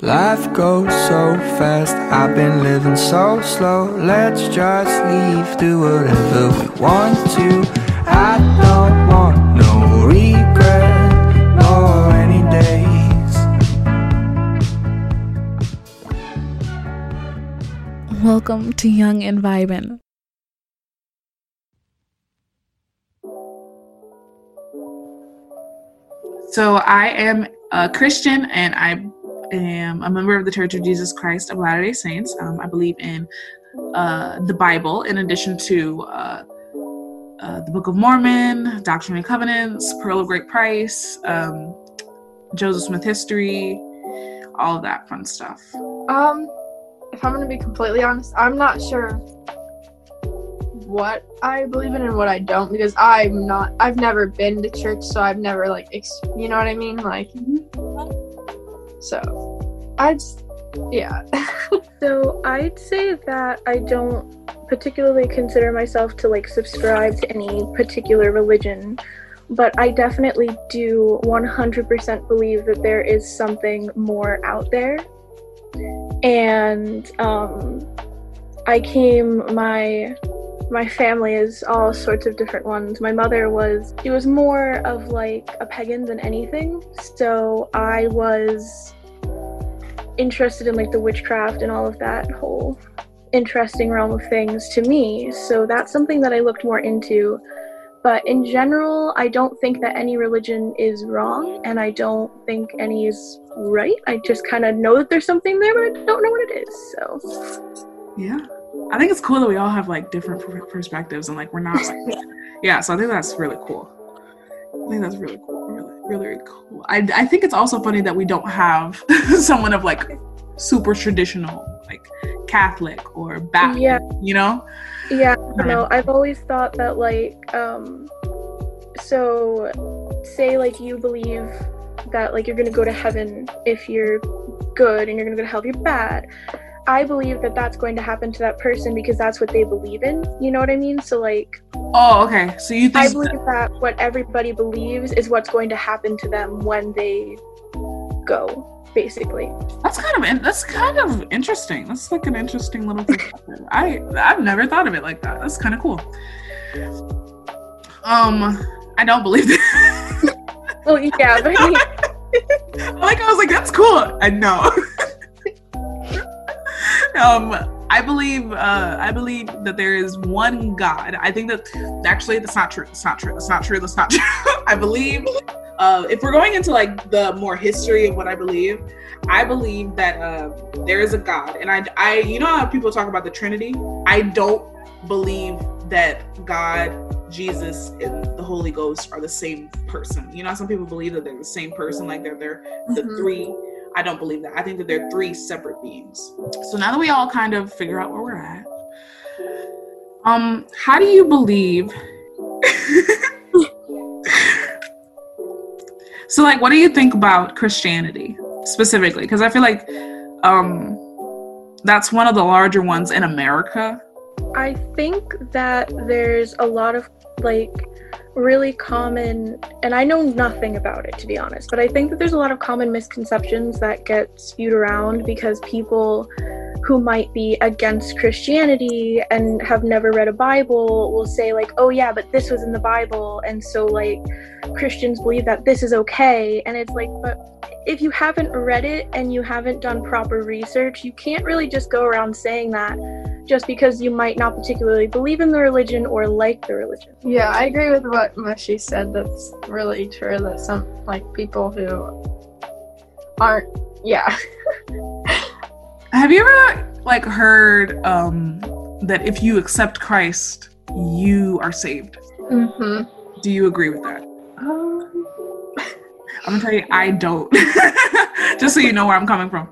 Life goes so fast, I've been living so slow. Let's just leave, do whatever we want to. I don't want no regret, no any days. Welcome to Young and Vibin'. So I am a Christian and I am a member of the Church of Jesus Christ of Latter day Saints. Um, I believe in uh, the Bible in addition to uh, uh, the Book of Mormon, Doctrine and Covenants, Pearl of Great Price, um, Joseph Smith History, all of that fun stuff. Um, if I'm gonna be completely honest, I'm not sure what I believe in and what I don't because I'm not. I've never been to church, so I've never like, ex- you know what I mean, like. So, I'd, yeah. So I'd say that I don't particularly consider myself to like subscribe to any particular religion, but I definitely do 100% believe that there is something more out there. And um, I came my my family is all sorts of different ones. My mother was she was more of like a pagan than anything, so I was interested in like the witchcraft and all of that whole interesting realm of things to me. So that's something that I looked more into. But in general, I don't think that any religion is wrong and I don't think any is right. I just kind of know that there's something there, but I don't know what it is. So Yeah. I think it's cool that we all have like different per- perspectives and like we're not like, yeah, so I think that's really cool. I think that's really cool. Really, really, cool. I, I think it's also funny that we don't have someone of like super traditional, like Catholic or Baptist, Yeah. you know? Yeah, know. I've always thought that like um so say like you believe that like you're going to go to heaven if you're good and you're going to go to hell if you're bad. I believe that that's going to happen to that person because that's what they believe in. You know what I mean? So like Oh, okay. So you think I believe that what everybody believes is what's going to happen to them when they go, basically. that's kind of that's kind of interesting. That's like an interesting little perspective. I I've never thought of it like that. That's kind of cool. Um, I don't believe that. Well, yeah, but I like I was like, that's cool. I know. um, I believe uh, I believe that there is one God. I think that actually that's not true. That's not true. That's not true. That's not true. I believe uh, if we're going into like the more history of what I believe, I believe that uh, there is a God, and I, I, you know how people talk about the Trinity. I don't believe that God, Jesus, and the Holy Ghost are the same person. You know, some people believe that they're the same person, like they're they're the Mhm. three. I don't believe that. I think that they're three separate beings. So now that we all kind of figure out where we're at, um, how do you believe? so, like, what do you think about Christianity specifically? Because I feel like, um, that's one of the larger ones in America. I think that there's a lot of like really common, and I know nothing about it to be honest, but I think that there's a lot of common misconceptions that get spewed around because people who might be against Christianity and have never read a Bible will say, like, oh yeah, but this was in the Bible, and so like Christians believe that this is okay, and it's like, but if you haven't read it and you haven't done proper research, you can't really just go around saying that just because you might not particularly believe in the religion or like the religion. Yeah, I agree with what Mushy said. That's really true. That some like people who aren't, yeah, Have you ever like heard um, that if you accept Christ, you are saved? mm-hmm. Do you agree with that? Um, I'm gonna tell you, I don't. Just so you know where I'm coming from.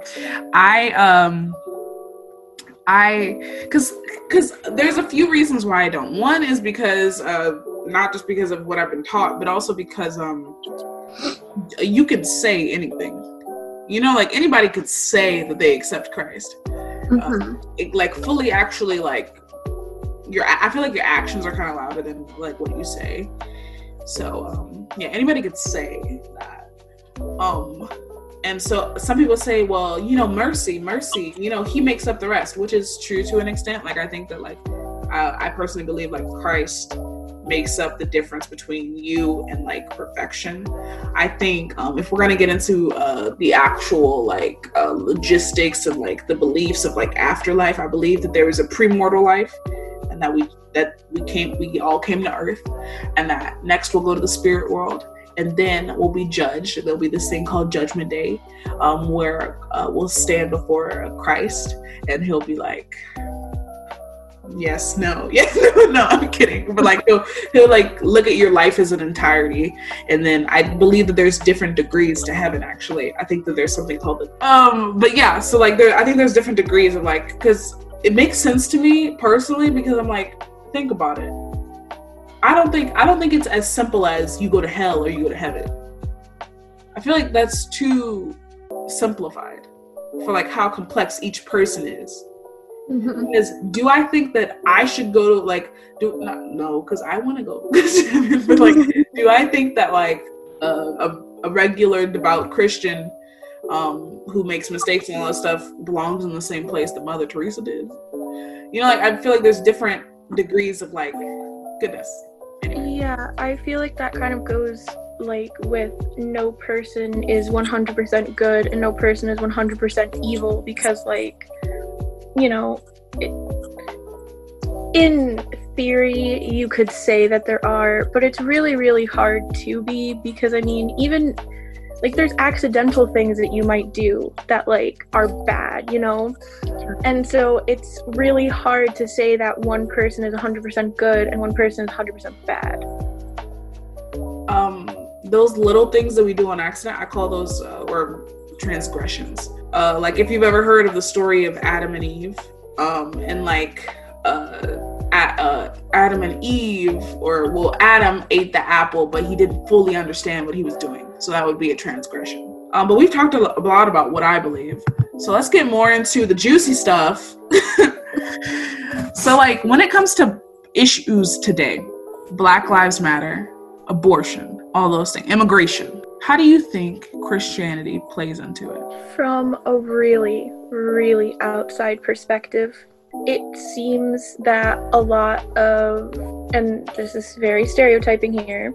I um I cause cause there's a few reasons why I don't. One is because uh not just because of what I've been taught, but also because um you could say anything. You know, like anybody could say that they accept Christ. mhm. It, like fully actually like your I feel like your actions are kind of louder than like what you say. So um yeah, anybody could say that. Um and so some people say, well, you know, mercy, mercy, you know, he makes up the rest, which is true to an extent. Like I think that like I, I personally believe like Christ makes up the difference between you and like perfection. I think um, if we're gonna get into uh, the actual like uh, logistics and like the beliefs of like afterlife, I believe that there is a premortal life, and that we that we came we all came to Earth, and that next we'll go to the spirit world, and then we'll be judged. There'll be this thing called Judgment Day, um, where uh, we'll stand before Christ, and He'll be like, "Yes, no, yes, no, no." I'm kidding, but like he'll he'll like look at your life as an entirety, and then I believe that there's different degrees to heaven. Actually, I think that there's something called the um. But yeah, so like there, I think there's different degrees of like because it makes sense to me personally because I'm like, think about it I don't think I don't think it's as simple as you go to hell or you go to heaven. I feel like that's too simplified for like how complex each person is. Mm-hmm. Because do I think that I should go to like do not, no because I want to go, but like do I think that like uh, a a regular devout Christian um, who makes mistakes and all that stuff belongs in the same place that Mother Teresa did? You know, like I feel like there's different degrees of like goodness. Yeah, I feel like that kind of goes like with no person is 100% good and no person is 100% evil because like you know it, in theory you could say that there are but it's really really hard to be because i mean even like there's accidental things that you might do that like are bad you know? And so it's really hard to say that one person is 100% good and one person is 100% bad. Um those little things that we do on accident i call those uh, or transgressions. Uh like if you've ever heard of the story of adam and eve um and like uh uh, Adam and Eve, or well, Adam ate the apple, but he didn't fully understand what he was doing. So that would be a transgression. Um, but we've talked a lot about what I believe. So let's get more into the juicy stuff. so, like, when it comes to issues today, Black Lives Matter, abortion, all those things, immigration, how do you think Christianity plays into it? From a really, really outside perspective, it seems that a lot of, and this is very stereotyping here,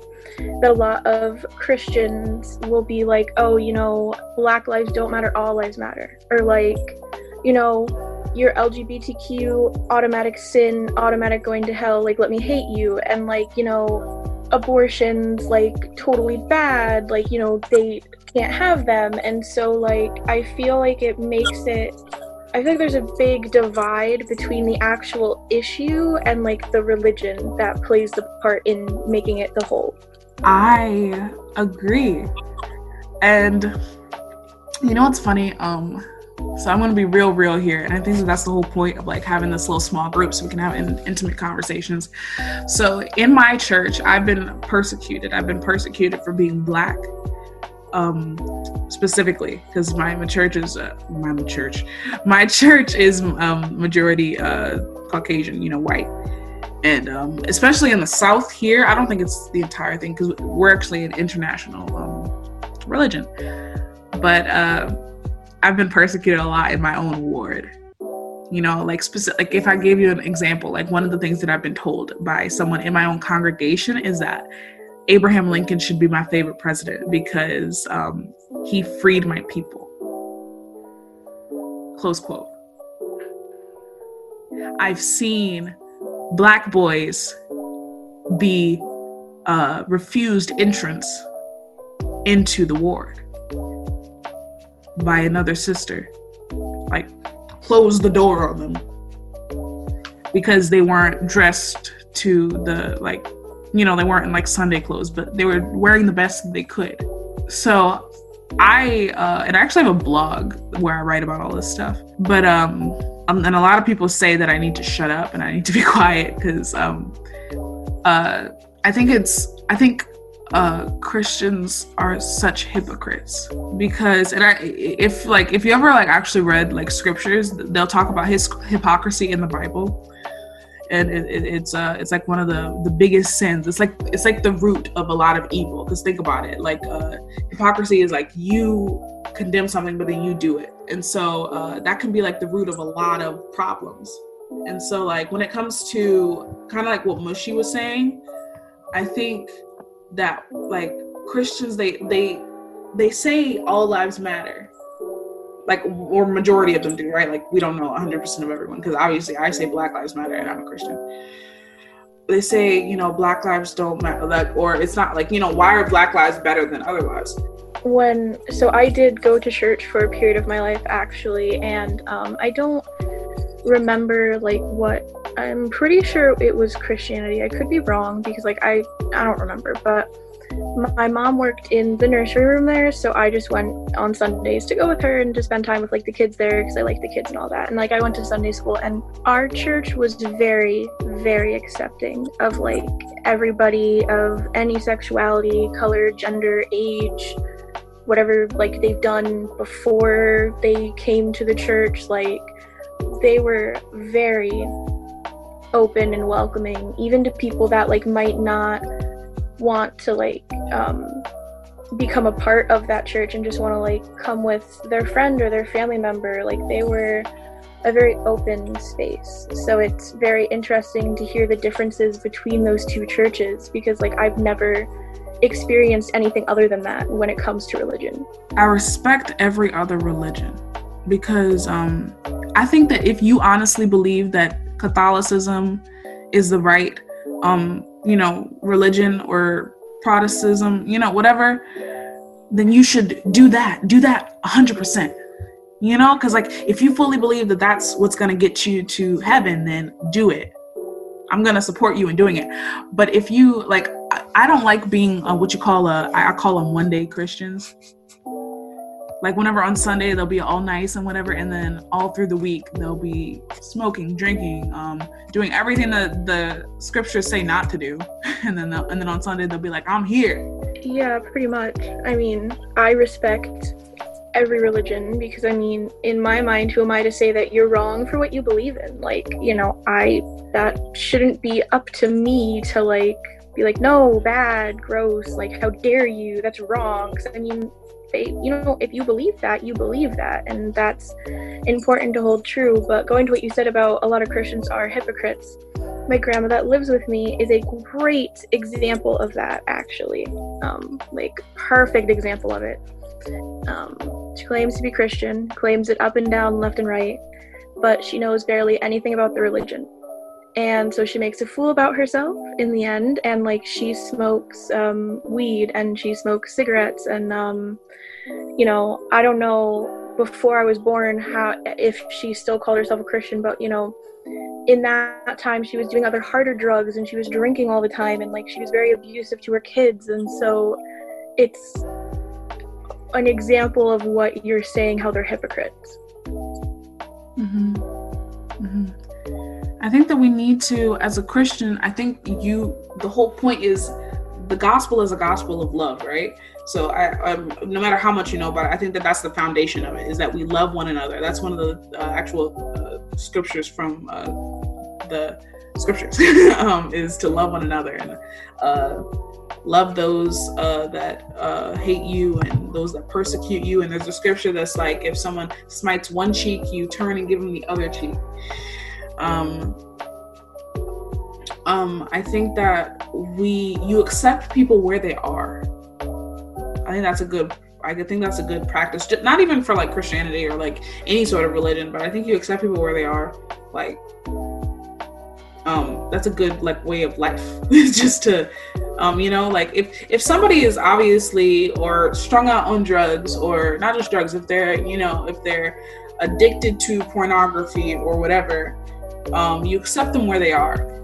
that a lot of Christians will be like, oh, you know, black lives don't matter, all lives matter. Or like, you know, you're LGBTQ, automatic sin, automatic going to hell, like, let me hate you. And like, you know, abortions, like, totally bad, like, you know, they can't have them. And so, like, I feel like it makes it I think there's a big divide between the actual issue and like the religion that plays the part in making it the whole. I agree. And you know what's funny? Um so I'm gonna be real, real here, and I think that that's the whole point of like having this little small group, so we can have in, intimate conversations. So in my church, I've been persecuted. I've been persecuted for being black, um, specifically because my, my church is uh, my church my church is um, majority uh, caucasian you know white. And um, especially in the south here i don't think it's the entire thing because we're actually an international um, religion. But uh, i've been persecuted a lot in my own ward. You know like specific like if i gave you an example like one of the things that i've been told by someone in my own congregation is that Abraham Lincoln should be my favorite president because um, he freed my people. Close quote. I've seen black boys be uh, refused entrance into the ward by another sister. Like, close the door on them because they weren't dressed to the like you know, they weren't in like Sunday clothes, but they were wearing the best they could. So I uh, and I actually have a blog where I write about all this stuff. But um, um and a lot of people say that I need to shut up and I need to be quiet because um uh I think it's I think uh Christians are such hypocrites because and I if like if you ever like actually read like scriptures they'll talk about his hypocrisy in the Bible and it, it, it's uh it's like one of the the biggest sins. It's like it's like the root of a lot of evil. Because think about it. Like uh hypocrisy is like you condemn something but then you do it. And so uh that can be like the root of a lot of problems. And so like when it comes to kind of like what mushy was saying i think that like christians they they they say all lives matter like or majority of them do right? Like we don't know 100% of everyone because obviously i say black lives matter and i'm a christian. They say you know black lives don't matter like or it's not like you know why are black lives better than other lives? When so i did go to church for a period of my life actually and um, i don't remember like what i'm pretty sure it was christianity. I could be wrong because like i i don't remember but my mom worked in the nursery room there, so I just went on Sundays to go with her and to spend time with like the kids there because I like the kids and all that. And like I went to Sunday school, and our church was very, very accepting of like everybody of any sexuality, color, gender, age, whatever like they've done before they came to the church. Like they were very open and welcoming, even to people that like might not want to like um, become a part of that church and just want to like come with their friend or their family member like they were a very open space. So it's very interesting to hear the differences between those two churches because like i've never experienced anything other than that when it comes to religion. I respect every other religion because um, i think that if you honestly believe that catholicism is the right um, you know, religion or Protestantism, you know, whatever, then you should do that. Do that 100%. You know, because like if you fully believe that that's what's going to get you to heaven, then do it. I'm going to support you in doing it. But if you like, I, don't like being what you call a, I call them one day Christians like whenever on Sunday they'll be all nice and whatever, and then all through the week they'll be smoking, drinking, um, doing everything that the scriptures say not to do, and then and then on Sunday they'll be like, "I'm here." Yeah, pretty much. I mean, I respect every religion because I mean, in my mind, who am I to say that you're wrong for what you believe in? Like, you know, I that shouldn't be up to me to like be like, no, bad, gross, like, how dare you? That's wrong. Because I mean, they you know if you believe that you believe that and that's important to hold true. But going to what you said about a lot of christians are hypocrites my grandma that lives with me is a great example of that actually. Um, like perfect example of it. Um, she claims to be christian claims it up and down left and right but she knows barely anything about the religion and so she makes a fool about herself in the end and like she smokes um, weed and she smokes cigarettes and um, you know, I don't know before I was born how if she still called herself a Christian, but you know, in that time she was doing other harder drugs and she was drinking all the time and like she was very abusive to her kids and so it's an example of what you're saying how they're hypocrites. Mm-hmm. I think that we need to, as a Christian, I think you, the whole point is the gospel is a gospel of love, right? So I, um, no matter how much you know about it, I think that that's the foundation of it is that we love one another. That's one of the uh, actual uh, scriptures from uh, the scriptures um, is to love one another and uh, love those uh, that uh, hate you and those that persecute you. And there's a scripture that's like, if someone smites one cheek, you turn and give them the other cheek. Um, um, I think that we you accept people where they are I think that's a good I think that's a good practice. Not even for like Christianity or like any sort of religion, but I think you accept people where they are. Like, um, that's a good like way of life. Just to, um, you know, like if if somebody is obviously or strung out on drugs or not just drugs, if they're you know if they're addicted to pornography or whatever, um, you accept them where they are